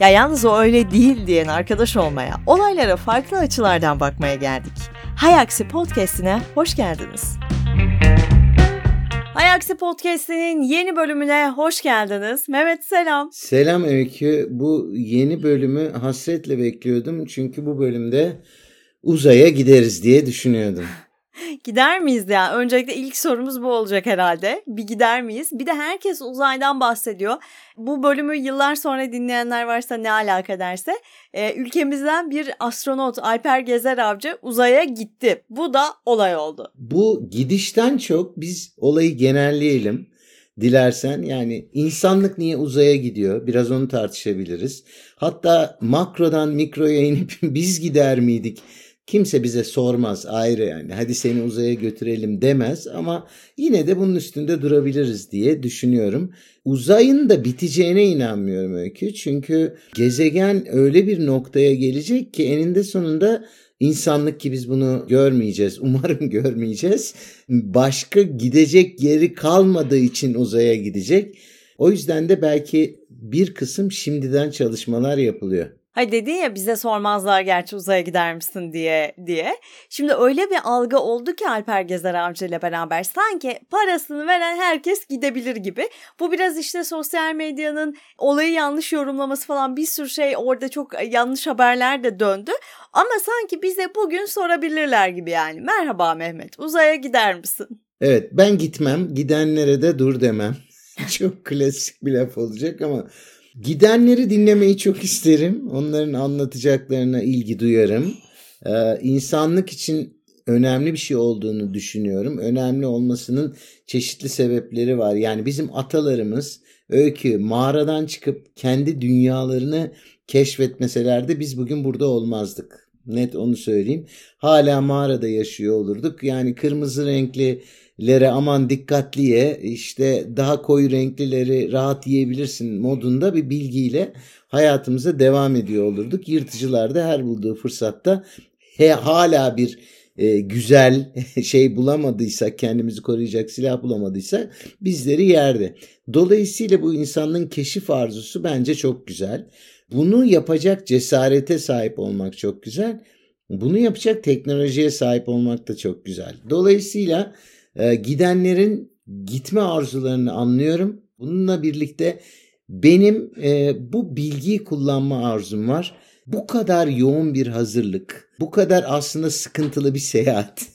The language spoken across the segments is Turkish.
Ya yalnız o öyle değil diyen arkadaş olmaya, olaylara farklı açılardan bakmaya geldik. Hayaksi Podcast'ine hoş geldiniz. Hayaksi Podcast'inin yeni bölümüne hoş geldiniz. Mehmet selam. Selam Öykü. Bu yeni bölümü hasretle bekliyordum. Çünkü bu bölümde uzaya gideriz diye düşünüyordum. Gider miyiz ya? Öncelikle ilk sorumuz bu olacak herhalde. Bir gider miyiz? Bir de herkes uzaydan bahsediyor. Bu bölümü yıllar sonra dinleyenler varsa ne alaka derse. E, ülkemizden bir astronot Alper Gezer Avcı uzaya gitti. Bu da olay oldu. Bu gidişten çok biz olayı genelleyelim dilersen yani insanlık niye uzaya gidiyor biraz onu tartışabiliriz. Hatta makrodan mikroya inip biz gider miydik Kimse bize sormaz ayrı yani hadi seni uzaya götürelim demez ama yine de bunun üstünde durabiliriz diye düşünüyorum. Uzayın da biteceğine inanmıyorum Öykü. Çünkü gezegen öyle bir noktaya gelecek ki eninde sonunda insanlık ki biz bunu görmeyeceğiz. Umarım görmeyeceğiz. Başka gidecek yeri kalmadığı için uzaya gidecek. O yüzden de belki bir kısım şimdiden çalışmalar yapılıyor. Hay dedin ya bize sormazlar gerçi uzaya gider misin diye diye. Şimdi öyle bir algı oldu ki Alper Gezer Avcı ile beraber sanki parasını veren herkes gidebilir gibi. Bu biraz işte sosyal medyanın olayı yanlış yorumlaması falan bir sürü şey orada çok yanlış haberler de döndü. Ama sanki bize bugün sorabilirler gibi yani. Merhaba Mehmet uzaya gider misin? Evet ben gitmem gidenlere de dur demem. çok klasik bir laf olacak ama Gidenleri dinlemeyi çok isterim. Onların anlatacaklarına ilgi duyarım. Ee, insanlık için önemli bir şey olduğunu düşünüyorum. Önemli olmasının çeşitli sebepleri var. Yani bizim atalarımız öykü mağaradan çıkıp kendi dünyalarını keşfetmeselerdi biz bugün burada olmazdık. Net onu söyleyeyim. Hala mağarada yaşıyor olurduk. Yani kırmızı renkli lere aman dikkatliye işte daha koyu renklileri rahat yiyebilirsin modunda bir bilgiyle hayatımıza devam ediyor olurduk. Yırtıcılar da her bulduğu fırsatta he, hala bir e, güzel şey bulamadıysak kendimizi koruyacak silah bulamadıysak bizleri yerde. Dolayısıyla bu insanın keşif arzusu bence çok güzel. Bunu yapacak cesarete sahip olmak çok güzel. Bunu yapacak teknolojiye sahip olmak da çok güzel. Dolayısıyla e, gidenlerin gitme arzularını anlıyorum. Bununla birlikte benim e, bu bilgiyi kullanma arzum var. Bu kadar yoğun bir hazırlık, bu kadar aslında sıkıntılı bir seyahat,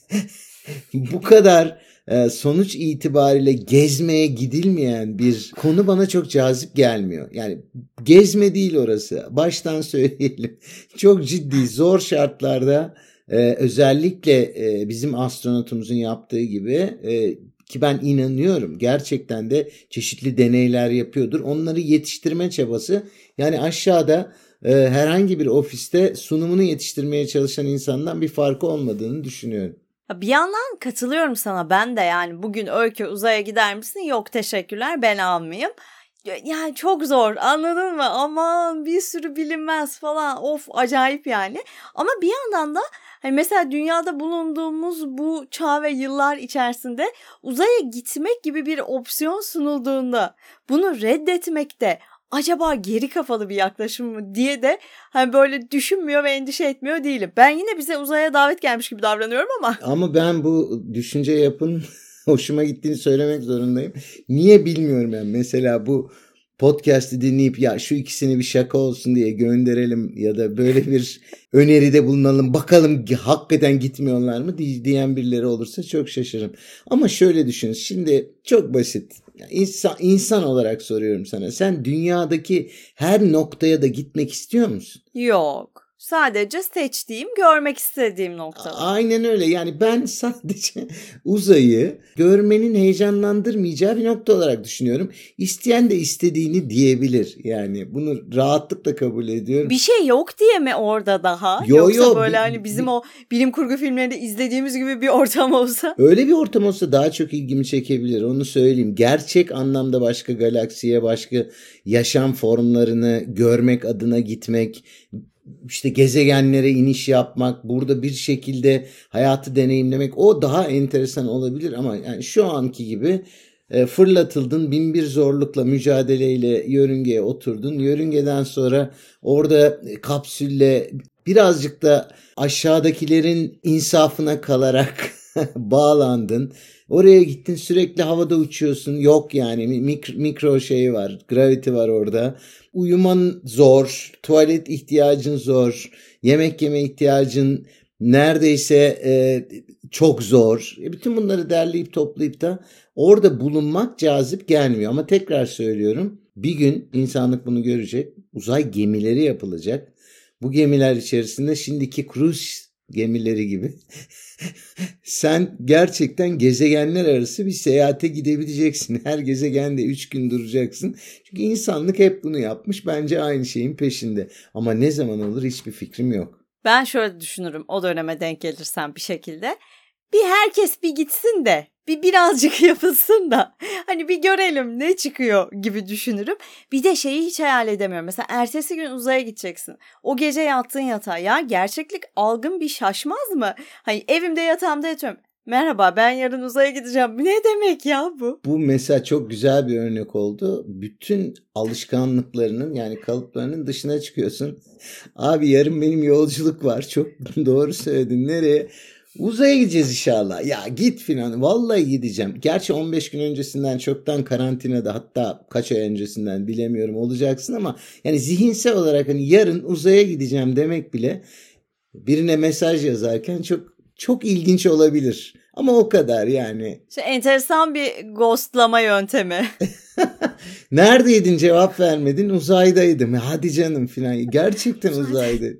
bu kadar e, sonuç itibariyle gezmeye gidilmeyen bir konu bana çok cazip gelmiyor. Yani gezme değil orası. Baştan söyleyelim. Çok ciddi, zor şartlarda ee, özellikle e, bizim astronotumuzun yaptığı gibi e, ki ben inanıyorum gerçekten de çeşitli deneyler yapıyordur. Onları yetiştirme çabası yani aşağıda e, herhangi bir ofiste sunumunu yetiştirmeye çalışan insandan bir farkı olmadığını düşünüyorum. Bir yandan katılıyorum sana ben de yani bugün Öykü uzaya gider misin? Yok teşekkürler ben almayayım. Yani çok zor anladın mı? Aman bir sürü bilinmez falan of acayip yani. Ama bir yandan da Hani mesela dünyada bulunduğumuz bu çağ ve yıllar içerisinde uzaya gitmek gibi bir opsiyon sunulduğunda bunu reddetmekte acaba geri kafalı bir yaklaşım mı diye de hani böyle düşünmüyor ve endişe etmiyor değilim. Ben yine bize uzaya davet gelmiş gibi davranıyorum ama. Ama ben bu düşünce yapın hoşuma gittiğini söylemek zorundayım. Niye bilmiyorum yani. Mesela bu podcast'i dinleyip ya şu ikisini bir şaka olsun diye gönderelim ya da böyle bir öneride bulunalım bakalım hakikaten gitmiyorlar mı diyen birileri olursa çok şaşırırım. Ama şöyle düşün şimdi çok basit insan, insan olarak soruyorum sana sen dünyadaki her noktaya da gitmek istiyor musun? Yok. Sadece seçtiğim, görmek istediğim nokta. Aynen öyle. Yani ben sadece uzayı görmenin heyecanlandırmayacağı bir nokta olarak düşünüyorum. İsteyen de istediğini diyebilir. Yani bunu rahatlıkla kabul ediyorum. Bir şey yok diye mi orada daha? Yo, Yoksa yo, böyle hani bizim o bilim kurgu filmlerinde izlediğimiz gibi bir ortam olsa? Öyle bir ortam olsa daha çok ilgimi çekebilir. Onu söyleyeyim. Gerçek anlamda başka galaksiye, başka yaşam formlarını görmek adına gitmek işte gezegenlere iniş yapmak, burada bir şekilde hayatı deneyimlemek o daha enteresan olabilir ama yani şu anki gibi e, fırlatıldın bin bir zorlukla mücadeleyle yörüngeye oturdun. Yörüngeden sonra orada kapsülle birazcık da aşağıdakilerin insafına kalarak bağlandın. Oraya gittin sürekli havada uçuyorsun. Yok yani mikro, mikro şey var. Gravity var orada. Uyuman zor. Tuvalet ihtiyacın zor. Yemek yeme ihtiyacın neredeyse e, çok zor. E, bütün bunları derleyip toplayıp da orada bulunmak cazip gelmiyor. Ama tekrar söylüyorum bir gün insanlık bunu görecek. Uzay gemileri yapılacak. Bu gemiler içerisinde şimdiki cruise gemileri gibi sen gerçekten gezegenler arası bir seyahate gidebileceksin. Her gezegende 3 gün duracaksın. Çünkü insanlık hep bunu yapmış. Bence aynı şeyin peşinde. Ama ne zaman olur hiçbir fikrim yok. Ben şöyle düşünürüm o döneme denk gelirsem bir şekilde. Bir herkes bir gitsin de bir birazcık yapılsın da hani bir görelim ne çıkıyor gibi düşünürüm. Bir de şeyi hiç hayal edemiyorum. Mesela ertesi gün uzaya gideceksin. O gece yattığın yatağa ya gerçeklik algın bir şaşmaz mı? Hani evimde yatağımda yatıyorum. Merhaba ben yarın uzaya gideceğim. Ne demek ya bu? Bu mesela çok güzel bir örnek oldu. Bütün alışkanlıklarının yani kalıplarının dışına çıkıyorsun. Abi yarın benim yolculuk var. Çok doğru söyledin. Nereye? Uzaya gideceğiz inşallah. Ya git filan. Vallahi gideceğim. Gerçi 15 gün öncesinden çoktan karantinada hatta kaç ay öncesinden bilemiyorum olacaksın ama yani zihinsel olarak hani yarın uzaya gideceğim demek bile birine mesaj yazarken çok çok ilginç olabilir. Ama o kadar yani. İşte enteresan bir ghostlama yöntemi. Neredeydin cevap vermedin uzaydaydım. Hadi canım filan. Gerçekten uzaydı.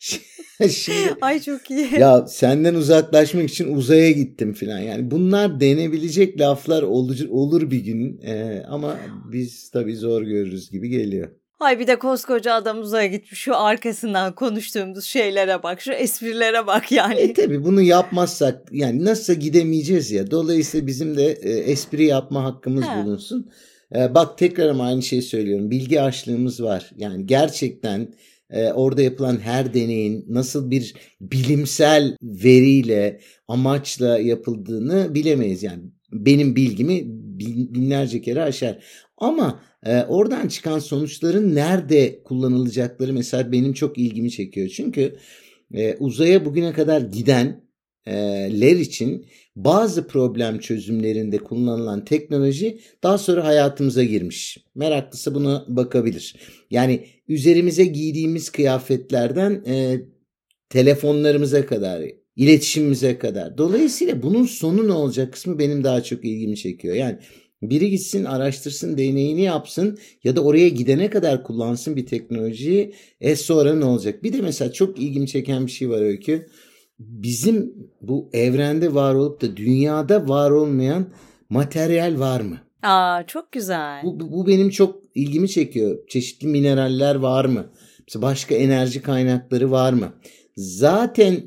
Şimdi, Ay çok iyi. Ya senden uzaklaşmak için uzaya gittim falan. Yani bunlar denebilecek laflar olur, olur bir gün. Ee, ama biz tabii zor görürüz gibi geliyor. Ay bir de koskoca adam uzaya gitmiş. Şu arkasından konuştuğumuz şeylere bak. Şu esprilere bak yani. E tabii bunu yapmazsak yani nasılsa gidemeyeceğiz ya. Dolayısıyla bizim de e, espri yapma hakkımız He. bulunsun. E, bak tekrar ama aynı şeyi söylüyorum. Bilgi açlığımız var. Yani gerçekten e, orada yapılan her deneyin nasıl bir bilimsel veriyle, amaçla yapıldığını bilemeyiz. Yani benim bilgimi binlerce kere aşar. Ama e, oradan çıkan sonuçların nerede kullanılacakları mesela benim çok ilgimi çekiyor. Çünkü e, uzaya bugüne kadar gidenler için bazı problem çözümlerinde kullanılan teknoloji daha sonra hayatımıza girmiş. Meraklısı buna bakabilir. Yani üzerimize giydiğimiz kıyafetlerden e, telefonlarımıza kadar, iletişimimize kadar. Dolayısıyla bunun sonu ne olacak kısmı benim daha çok ilgimi çekiyor. Yani biri gitsin araştırsın deneyini yapsın ya da oraya gidene kadar kullansın bir teknolojiyi. E sonra ne olacak? Bir de mesela çok ilgimi çeken bir şey var Öykü bizim bu evrende var olup da dünyada var olmayan materyal var mı? Aa çok güzel. Bu, bu benim çok ilgimi çekiyor. Çeşitli mineraller var mı? Mesela başka enerji kaynakları var mı? Zaten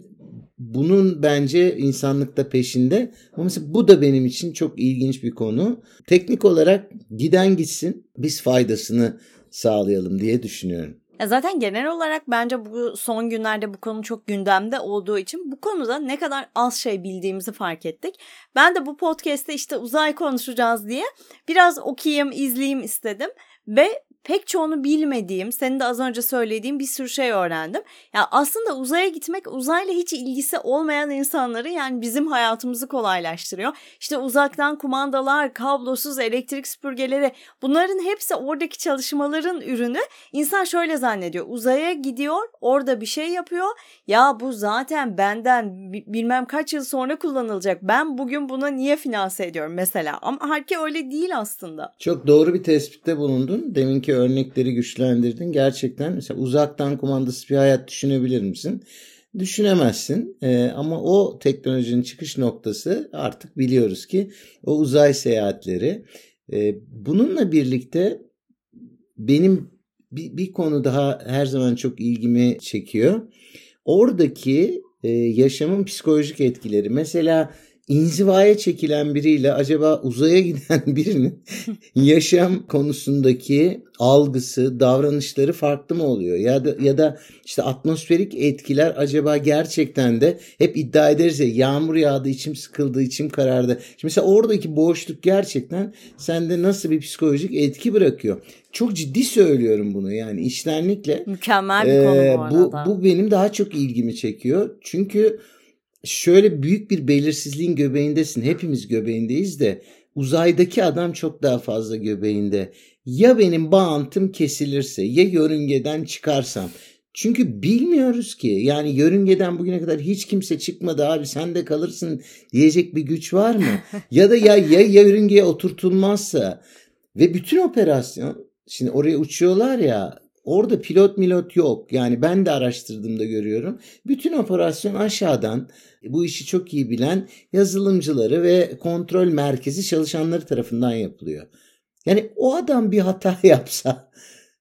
bunun bence insanlıkta peşinde. Ama mesela bu da benim için çok ilginç bir konu. Teknik olarak giden gitsin biz faydasını sağlayalım diye düşünüyorum. Ya zaten genel olarak bence bu son günlerde bu konu çok gündemde olduğu için bu konuda ne kadar az şey bildiğimizi fark ettik. Ben de bu podcast'te işte uzay konuşacağız diye biraz okuyayım, izleyeyim istedim ve pek çoğunu bilmediğim, senin de az önce söylediğin bir sürü şey öğrendim. Ya aslında uzaya gitmek uzayla hiç ilgisi olmayan insanları yani bizim hayatımızı kolaylaştırıyor. İşte uzaktan kumandalar, kablosuz elektrik süpürgeleri bunların hepsi oradaki çalışmaların ürünü. İnsan şöyle zannediyor. Uzaya gidiyor, orada bir şey yapıyor. Ya bu zaten benden bilmem kaç yıl sonra kullanılacak. Ben bugün buna niye finanse ediyorum mesela? Ama halbuki öyle değil aslında. Çok doğru bir tespitte bulundun. Deminki örnekleri güçlendirdin. Gerçekten mesela uzaktan kumandası bir hayat düşünebilir misin? Düşünemezsin ee, ama o teknolojinin çıkış noktası artık biliyoruz ki o uzay seyahatleri. Ee, bununla birlikte benim bir, bir konu daha her zaman çok ilgimi çekiyor. Oradaki e, yaşamın psikolojik etkileri. Mesela inzivaya çekilen biriyle acaba uzaya giden birinin yaşam konusundaki algısı, davranışları farklı mı oluyor? Ya da ya da işte atmosferik etkiler acaba gerçekten de hep iddia ederiz ya yağmur yağdı, içim sıkıldı, içim karardı. Şimdi mesela oradaki boşluk gerçekten sende nasıl bir psikolojik etki bırakıyor? Çok ciddi söylüyorum bunu yani iştenlikle. Mükemmel bir konu bu arada. Bu, bu benim daha çok ilgimi çekiyor. Çünkü şöyle büyük bir belirsizliğin göbeğindesin. Hepimiz göbeğindeyiz de uzaydaki adam çok daha fazla göbeğinde. Ya benim bağıntım kesilirse ya yörüngeden çıkarsam. Çünkü bilmiyoruz ki yani yörüngeden bugüne kadar hiç kimse çıkmadı abi sen de kalırsın diyecek bir güç var mı? ya da ya, ya yörüngeye oturtulmazsa ve bütün operasyon şimdi oraya uçuyorlar ya Orada pilot milot yok. Yani ben de araştırdığımda görüyorum. Bütün operasyon aşağıdan bu işi çok iyi bilen yazılımcıları ve kontrol merkezi çalışanları tarafından yapılıyor. Yani o adam bir hata yapsa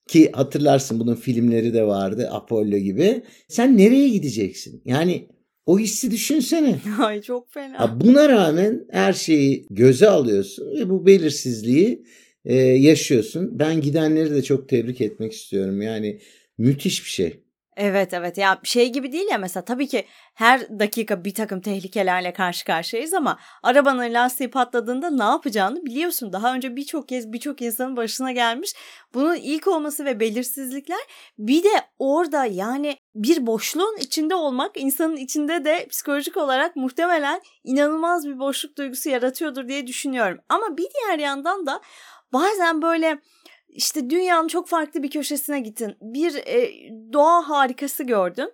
ki hatırlarsın bunun filmleri de vardı Apollo gibi. Sen nereye gideceksin? Yani o hissi düşünsene. Ay çok fena. Buna rağmen her şeyi göze alıyorsun ve bu belirsizliği e, yaşıyorsun. Ben gidenleri de çok tebrik etmek istiyorum. Yani müthiş bir şey. Evet evet ya şey gibi değil ya mesela tabii ki her dakika bir takım tehlikelerle karşı karşıyayız ama arabanın lastiği patladığında ne yapacağını biliyorsun. Daha önce birçok kez birçok insanın başına gelmiş. Bunun ilk olması ve belirsizlikler bir de orada yani bir boşluğun içinde olmak insanın içinde de psikolojik olarak muhtemelen inanılmaz bir boşluk duygusu yaratıyordur diye düşünüyorum. Ama bir diğer yandan da bazen böyle işte dünyanın çok farklı bir köşesine gittin. Bir e, doğa harikası gördün.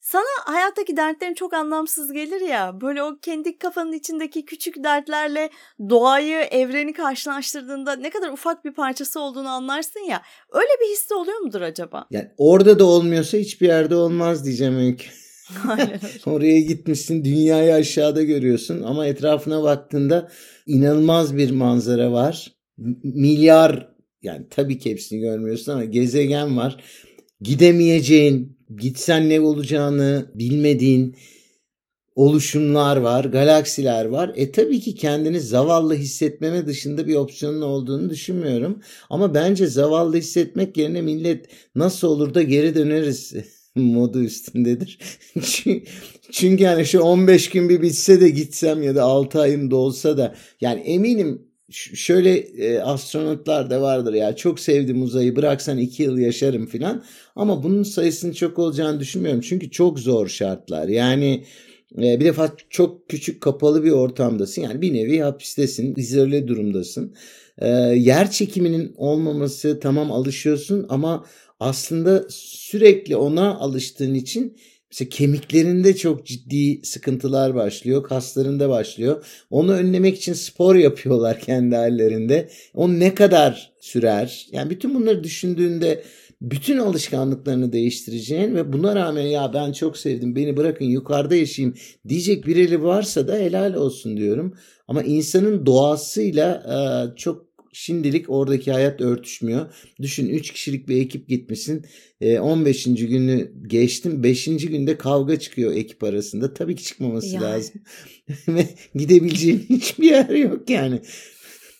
Sana hayattaki dertlerin çok anlamsız gelir ya. Böyle o kendi kafanın içindeki küçük dertlerle doğayı, evreni karşılaştırdığında ne kadar ufak bir parçası olduğunu anlarsın ya. Öyle bir his oluyor mudur acaba? Yani orada da olmuyorsa hiçbir yerde olmaz diyeceğim Öykü. Oraya gitmişsin dünyayı aşağıda görüyorsun ama etrafına baktığında inanılmaz bir manzara var milyar yani tabii ki hepsini görmüyorsun ama gezegen var. Gidemeyeceğin, gitsen ne olacağını bilmediğin oluşumlar var, galaksiler var. E tabii ki kendini zavallı hissetmeme dışında bir opsiyonun olduğunu düşünmüyorum. Ama bence zavallı hissetmek yerine millet nasıl olur da geri döneriz modu üstündedir. Çünkü yani şu 15 gün bir bitse de gitsem ya da 6 ayım da olsa da yani eminim şöyle e, astronotlar da vardır ya çok sevdim uzayı bıraksan iki yıl yaşarım filan. Ama bunun sayısının çok olacağını düşünmüyorum. Çünkü çok zor şartlar. Yani e, bir defa çok küçük kapalı bir ortamdasın. Yani bir nevi hapistesin izole durumdasın. E, yer çekiminin olmaması tamam alışıyorsun ama aslında sürekli ona alıştığın için Mesela kemiklerinde çok ciddi sıkıntılar başlıyor, kaslarında başlıyor. Onu önlemek için spor yapıyorlar kendi hallerinde. O ne kadar sürer? Yani bütün bunları düşündüğünde bütün alışkanlıklarını değiştireceğin ve buna rağmen ya ben çok sevdim beni bırakın yukarıda yaşayayım diyecek bir eli varsa da helal olsun diyorum. Ama insanın doğasıyla çok Şimdilik oradaki hayat örtüşmüyor. Düşün 3 kişilik bir ekip gitmişsin. 15. E, günü geçtim. 5. günde kavga çıkıyor ekip arasında. Tabii ki çıkmaması yani. lazım. Ve gidebileceğin hiçbir yer yok yani.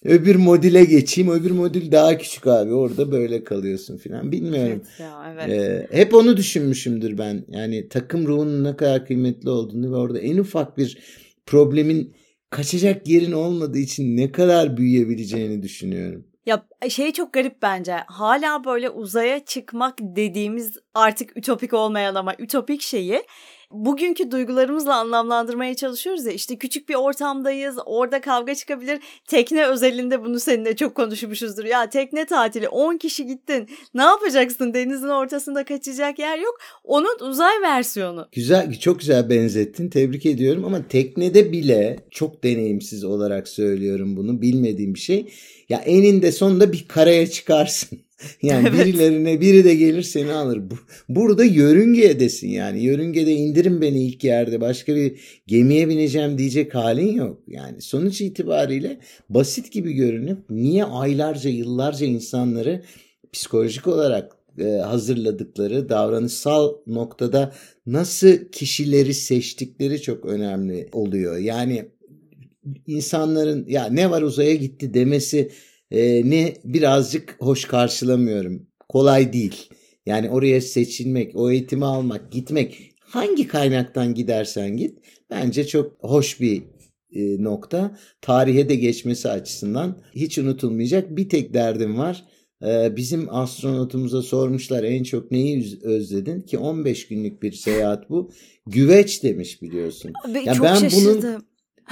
Öbür modüle geçeyim. Öbür modül daha küçük abi. Orada böyle kalıyorsun filan. Bilmiyorum. Evet ya, evet. Ee, hep onu düşünmüşümdür ben. Yani takım ruhunun ne kadar kıymetli olduğunu ve orada en ufak bir problemin kaçacak yerin olmadığı için ne kadar büyüyebileceğini düşünüyorum. Ya şey çok garip bence. Hala böyle uzaya çıkmak dediğimiz artık ütopik olmayan ama ütopik şeyi bugünkü duygularımızla anlamlandırmaya çalışıyoruz ya işte küçük bir ortamdayız orada kavga çıkabilir. Tekne özelinde bunu seninle çok konuşmuşuzdur. Ya tekne tatili 10 kişi gittin ne yapacaksın? Denizin ortasında kaçacak yer yok. Onun uzay versiyonu. Güzel çok güzel benzettin. Tebrik ediyorum ama teknede bile çok deneyimsiz olarak söylüyorum bunu. Bilmediğim bir şey. Ya eninde sonunda bir karaya çıkarsın. Yani evet. birilerine biri de gelir seni alır. Burada yörüngedesin yani. Yörüngede indirin beni ilk yerde. Başka bir gemiye bineceğim diyecek halin yok. Yani sonuç itibariyle basit gibi görünüp niye aylarca yıllarca insanları psikolojik olarak e, hazırladıkları davranışsal noktada nasıl kişileri seçtikleri çok önemli oluyor. Yani insanların ya ne var uzaya gitti demesi e, ne birazcık hoş karşılamıyorum. Kolay değil. Yani oraya seçilmek, o eğitimi almak, gitmek hangi kaynaktan gidersen git bence çok hoş bir e, nokta. Tarihe de geçmesi açısından hiç unutulmayacak bir tek derdim var. E, bizim astronotumuza sormuşlar en çok neyi özledin ki 15 günlük bir seyahat bu. Güveç demiş biliyorsun. Abi, ya çok ben şaşırdım. bunun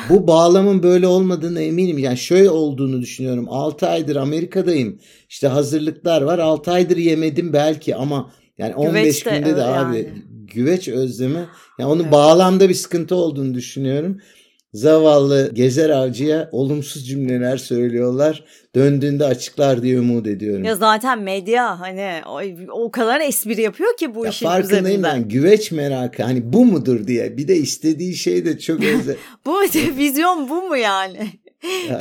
bu bağlamın böyle olmadığını eminim. Yani şöyle olduğunu düşünüyorum. 6 aydır Amerika'dayım. İşte hazırlıklar var. 6 aydır yemedim belki ama yani 15 güveç günde de, de abi yani. güveç özlemi. Yani onun evet. bağlamda bir sıkıntı olduğunu düşünüyorum. Zavallı gezer avcıya olumsuz cümleler söylüyorlar. Döndüğünde açıklar diye umut ediyorum. Ya zaten medya hani o, kadar espri yapıyor ki bu ya işin farkındayım üzerinden. ben güveç merakı hani bu mudur diye. Bir de istediği şey de çok özel. bu vizyon bu mu yani?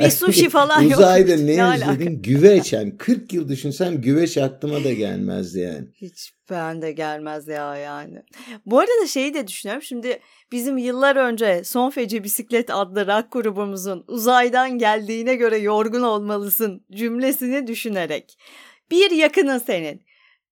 Bir sushi falan yok. Uzayda ne, ne özledin? Güveç yani 40 yıl düşünsem güveç aklıma da gelmezdi yani. Hiç ben de gelmez ya yani. Bu arada şeyi de düşünüyorum. Şimdi bizim yıllar önce Son Feci Bisiklet adlı rock grubumuzun uzaydan geldiğine göre yorgun olmalısın cümlesini düşünerek. Bir yakının senin.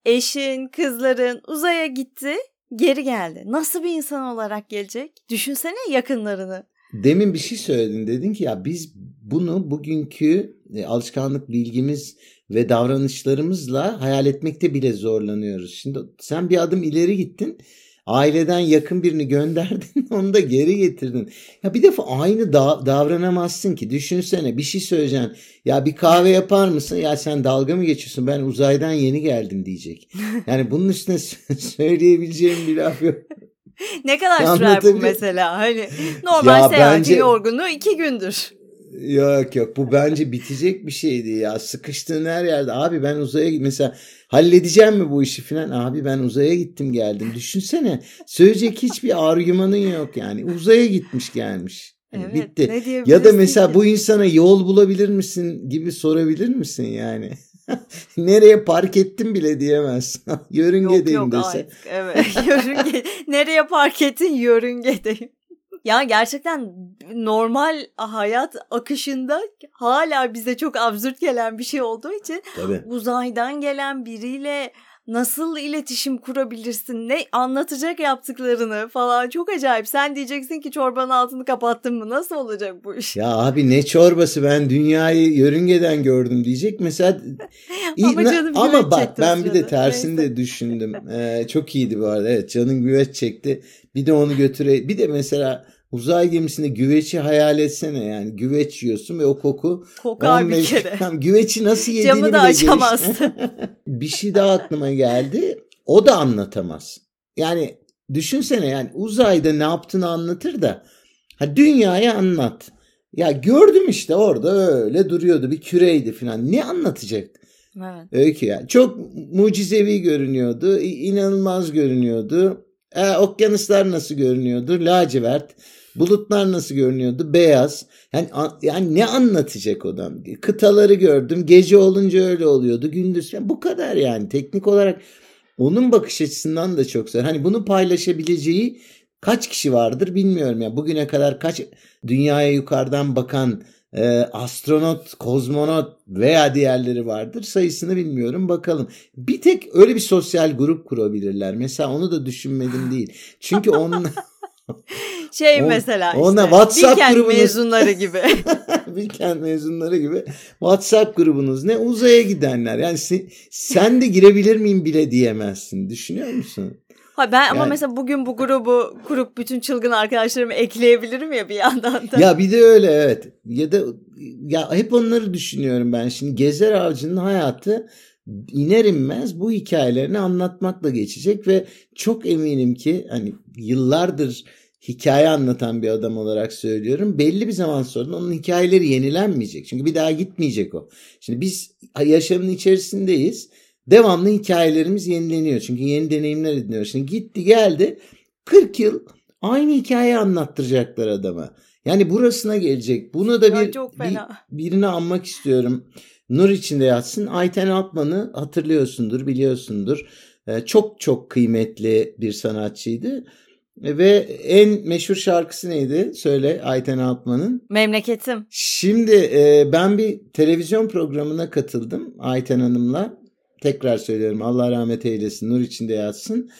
Eşin, kızların uzaya gitti, geri geldi. Nasıl bir insan olarak gelecek? Düşünsene yakınlarını. Demin bir şey söyledin dedin ki ya biz bunu bugünkü e, alışkanlık bilgimiz ve davranışlarımızla hayal etmekte bile zorlanıyoruz. Şimdi sen bir adım ileri gittin. Aileden yakın birini gönderdin onu da geri getirdin. Ya bir defa aynı da- davranamazsın ki. Düşünsene bir şey söyleyeceksin. Ya bir kahve yapar mısın? Ya sen dalga mı geçiyorsun? Ben uzaydan yeni geldim diyecek. Yani bunun üstüne söyleyebileceğim bir laf yok. ne kadar sürer bu mesela? Hani normal ya seyahatin bence... yorgunluğu iki gündür. Yok yok bu bence bitecek bir şeydi ya. Sıkıştığın her yerde abi ben uzaya mesela halledeceğim mi bu işi falan abi ben uzaya gittim geldim. Düşünsene söyleyecek hiçbir argümanın yok yani uzaya gitmiş gelmiş. Yani evet, bitti. Ya da mesela ki? bu insana yol bulabilir misin gibi sorabilir misin yani? Nereye park ettim bile diyemez. Yörüngedeyim yok, yok, dese. Artık, evet yörünge. Nereye park ettin yörüngedeyim. Ya gerçekten normal hayat akışında hala bize çok absürt gelen bir şey olduğu için Tabii. uzaydan gelen biriyle nasıl iletişim kurabilirsin? Ne anlatacak yaptıklarını falan çok acayip. Sen diyeceksin ki çorbanın altını kapattın mı? Nasıl olacak bu iş? Ya abi ne çorbası ben dünyayı yörüngeden gördüm diyecek. Mesela ama, canım ama bak ben bir de tersini de düşündüm. Ee, çok iyiydi bu arada. Evet canın güveç çekti. Bir de onu götüre. Bir de mesela Uzay gemisinde güveçi hayal etsene yani güveç yiyorsun ve o koku Kokar 15, bir kere. Tam güveçi nasıl yediğini Camı da açamazsın. bir şey daha aklıma geldi. O da anlatamaz. Yani düşünsene yani uzayda ne yaptığını anlatır da ha dünyayı anlat. Ya gördüm işte orada öyle duruyordu bir küreydi falan. Ne anlatacaktı? Evet. Öykü yani. Çok mucizevi görünüyordu. inanılmaz görünüyordu. E, okyanuslar nasıl görünüyordu? Lacivert. Bulutlar nasıl görünüyordu? Beyaz. Yani, yani ne anlatacak adam? Kıtaları gördüm. Gece olunca öyle oluyordu. Gündüz. Yani bu kadar yani. Teknik olarak onun bakış açısından da çok zor. Hani bunu paylaşabileceği kaç kişi vardır bilmiyorum ya. Yani bugüne kadar kaç dünyaya yukarıdan bakan e, astronot, kozmonot veya diğerleri vardır. Sayısını bilmiyorum bakalım. Bir tek öyle bir sosyal grup kurabilirler. Mesela onu da düşünmedim değil. Çünkü onun şey o, mesela işte. Ona WhatsApp Bilkent grubunuz. mezunları gibi. Bilkent mezunları gibi. WhatsApp grubunuz ne? Uzaya gidenler. Yani sen, sen de girebilir miyim bile diyemezsin. Düşünüyor musun? Ha ben yani, ama mesela bugün bu grubu kurup bütün çılgın arkadaşlarımı ekleyebilirim ya bir yandan da. Ya bir de öyle evet. Ya da ya hep onları düşünüyorum ben. Şimdi Gezer Avcı'nın hayatı iner inmez bu hikayelerini anlatmakla geçecek ve çok eminim ki hani yıllardır hikaye anlatan bir adam olarak söylüyorum. Belli bir zaman sonra onun hikayeleri yenilenmeyecek. Çünkü bir daha gitmeyecek o. Şimdi biz yaşamın içerisindeyiz. Devamlı hikayelerimiz yenileniyor. Çünkü yeni deneyimler ediniyor. Şimdi gitti geldi 40 yıl aynı hikayeyi anlattıracaklar adama. Yani burasına gelecek. Bunu da bir, bir birini anmak istiyorum. Nur içinde yatsın. Ayten Altman'ı hatırlıyorsundur, biliyorsundur. Ee, çok çok kıymetli bir sanatçıydı. Ve en meşhur şarkısı neydi? Söyle Ayten Altman'ın. Memleketim. Şimdi e, ben bir televizyon programına katıldım Ayten Hanım'la. Tekrar söylüyorum Allah rahmet eylesin, nur içinde yatsın.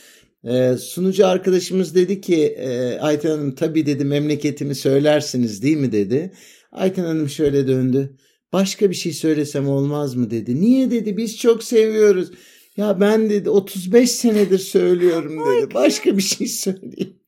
E, sunucu arkadaşımız dedi ki e, Ayten Hanım tabii dedi memleketimi söylersiniz değil mi dedi. Ayten Hanım şöyle döndü. Başka bir şey söylesem olmaz mı dedi. Niye dedi biz çok seviyoruz. Ya ben dedi 35 senedir söylüyorum dedi. Başka bir şey söyleyeyim.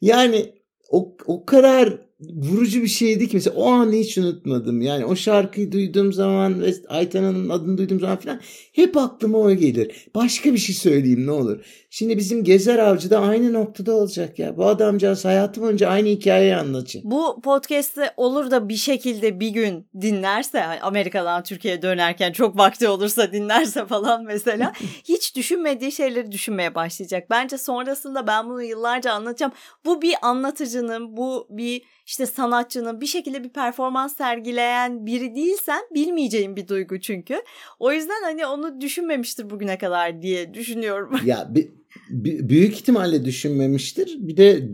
Yani o, o kadar vurucu bir şeydi ki mesela o anı hiç unutmadım. Yani o şarkıyı duyduğum zaman ve Ayten Hanım'ın adını duyduğum zaman falan hep aklıma o gelir. Başka bir şey söyleyeyim ne olur. Şimdi bizim Gezer Avcı da aynı noktada olacak ya. Bu adamcağız hayatı boyunca aynı hikayeyi anlatacak. Bu podcast'te olur da bir şekilde bir gün dinlerse hani Amerika'dan Türkiye'ye dönerken çok vakti olursa dinlerse falan mesela hiç düşünmediği şeyleri düşünmeye başlayacak. Bence sonrasında ben bunu yıllarca anlatacağım. Bu bir anlatıcının, bu bir işte sanatçının bir şekilde bir performans sergileyen biri değilsen bilmeyeceğin bir duygu çünkü. O yüzden hani onu düşünmemiştir bugüne kadar diye düşünüyorum. Ya bir, büyük ihtimalle düşünmemiştir. Bir de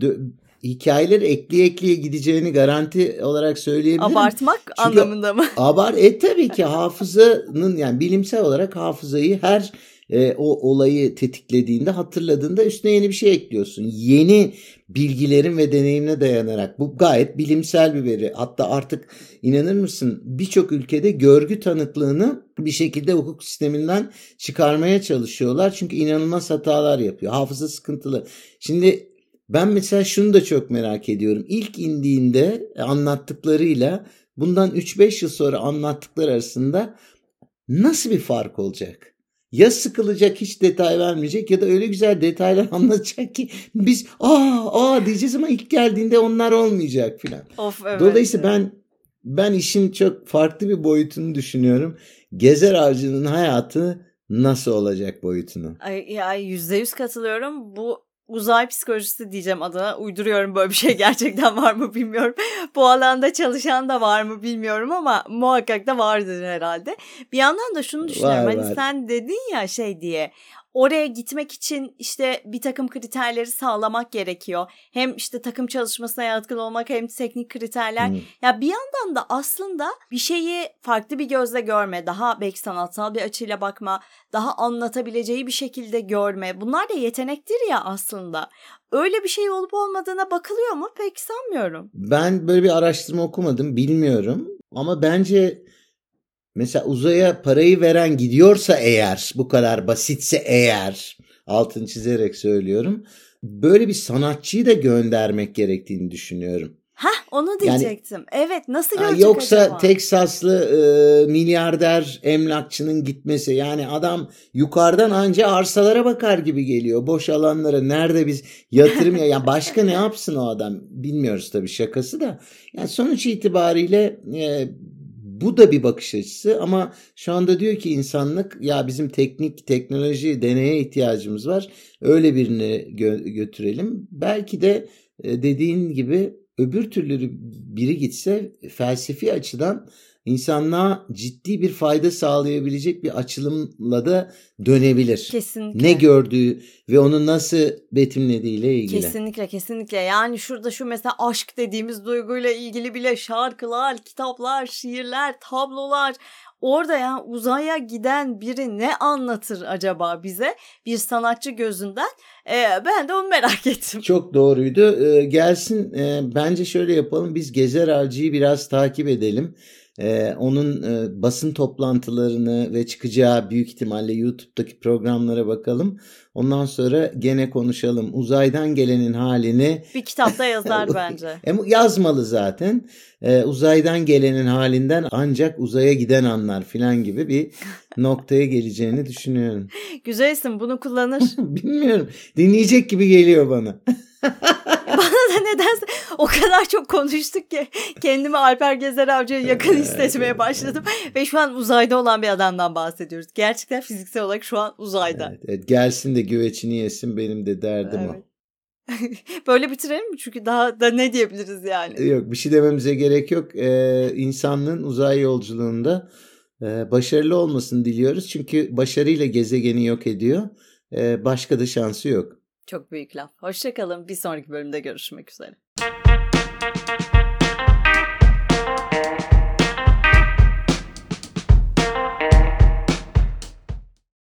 hikayeleri ekleye ekleye gideceğini garanti olarak söyleyebilirim. Abartmak Çünkü anlamında mı? Abart e tabii ki hafızanın yani bilimsel olarak hafızayı her e, o olayı tetiklediğinde hatırladığında üstüne yeni bir şey ekliyorsun. Yeni bilgilerin ve deneyimine dayanarak bu gayet bilimsel bir veri. Hatta artık inanır mısın birçok ülkede görgü tanıklığını bir şekilde hukuk sisteminden çıkarmaya çalışıyorlar. Çünkü inanılmaz hatalar yapıyor. Hafıza sıkıntılı. Şimdi ben mesela şunu da çok merak ediyorum. İlk indiğinde anlattıklarıyla bundan 3-5 yıl sonra anlattıkları arasında nasıl bir fark olacak? Ya sıkılacak hiç detay vermeyecek ya da öyle güzel detaylar anlatacak ki biz aa aa diyeceğiz ama ilk geldiğinde onlar olmayacak filan. Of evet. Dolayısıyla ben ben işin çok farklı bir boyutunu düşünüyorum. Gezer Avcı'nın hayatı nasıl olacak boyutunu. Ay, ya yüzde yüz katılıyorum. Bu uzay psikolojisi diyeceğim adına uyduruyorum böyle bir şey gerçekten var mı bilmiyorum. Bu alanda çalışan da var mı bilmiyorum ama muhakkak da vardır herhalde. Bir yandan da şunu düşünüyorum var, hani var. sen dedin ya şey diye oraya gitmek için işte bir takım kriterleri sağlamak gerekiyor. Hem işte takım çalışmasına yatkın olmak hem teknik kriterler. Hmm. Ya bir yandan da aslında bir şeyi farklı bir gözle görme, daha belki sanatsal bir açıyla bakma, daha anlatabileceği bir şekilde görme. Bunlar da yetenektir ya aslında. Öyle bir şey olup olmadığına bakılıyor mu? Pek sanmıyorum. Ben böyle bir araştırma okumadım, bilmiyorum. Ama bence Mesela uzaya parayı veren gidiyorsa eğer bu kadar basitse eğer altını çizerek söylüyorum. Böyle bir sanatçıyı da göndermek gerektiğini düşünüyorum. Ha onu diyecektim. Yani, evet nasıl görecek Yoksa acaba? Teksaslı e, milyarder emlakçının gitmesi yani adam yukarıdan anca arsalara bakar gibi geliyor. Boş alanlara nerede biz yatırım ya yani başka ne yapsın o adam bilmiyoruz tabii şakası da. Yani sonuç itibariyle e, bu da bir bakış açısı ama şu anda diyor ki insanlık ya bizim teknik, teknoloji, deneye ihtiyacımız var. Öyle birini gö- götürelim. Belki de e, dediğin gibi öbür türlü biri gitse felsefi açıdan insanlığa ciddi bir fayda sağlayabilecek bir açılımla da dönebilir. Kesinlikle. Ne gördüğü ve onu nasıl betimlediğiyle ilgili. Kesinlikle kesinlikle. Yani şurada şu mesela aşk dediğimiz duyguyla ilgili bile şarkılar, kitaplar, şiirler, tablolar Orada ya uzaya giden biri ne anlatır acaba bize bir sanatçı gözünden? Ee, ben de onu merak ettim. Çok doğruydu. Ee, gelsin e, bence şöyle yapalım biz Gezer Avcı'yı biraz takip edelim e, onun e, basın toplantılarını ve çıkacağı büyük ihtimalle YouTube'daki programlara bakalım. Ondan sonra gene konuşalım. Uzaydan gelenin halini. Bir kitapta yazar bence. Yazmalı zaten. Ee, uzaydan gelenin halinden ancak uzaya giden anlar filan gibi bir noktaya geleceğini düşünüyorum. Güzel isim bunu kullanır. Bilmiyorum. Dinleyecek gibi geliyor bana. Nedense o kadar çok konuştuk ki kendimi Alper Gezer Avcı'ya yakın hissetmeye başladım. Ve şu an uzayda olan bir adamdan bahsediyoruz. Gerçekten fiziksel olarak şu an uzayda. Evet, evet. Gelsin de güveçini yesin benim de derdim evet. o. Böyle bitirelim mi? Çünkü daha da ne diyebiliriz yani? Yok bir şey dememize gerek yok. Ee, insanlığın uzay yolculuğunda e, başarılı olmasını diliyoruz. Çünkü başarıyla gezegeni yok ediyor. E, başka da şansı yok. Çok büyük laf. Hoşçakalın. Bir sonraki bölümde görüşmek üzere.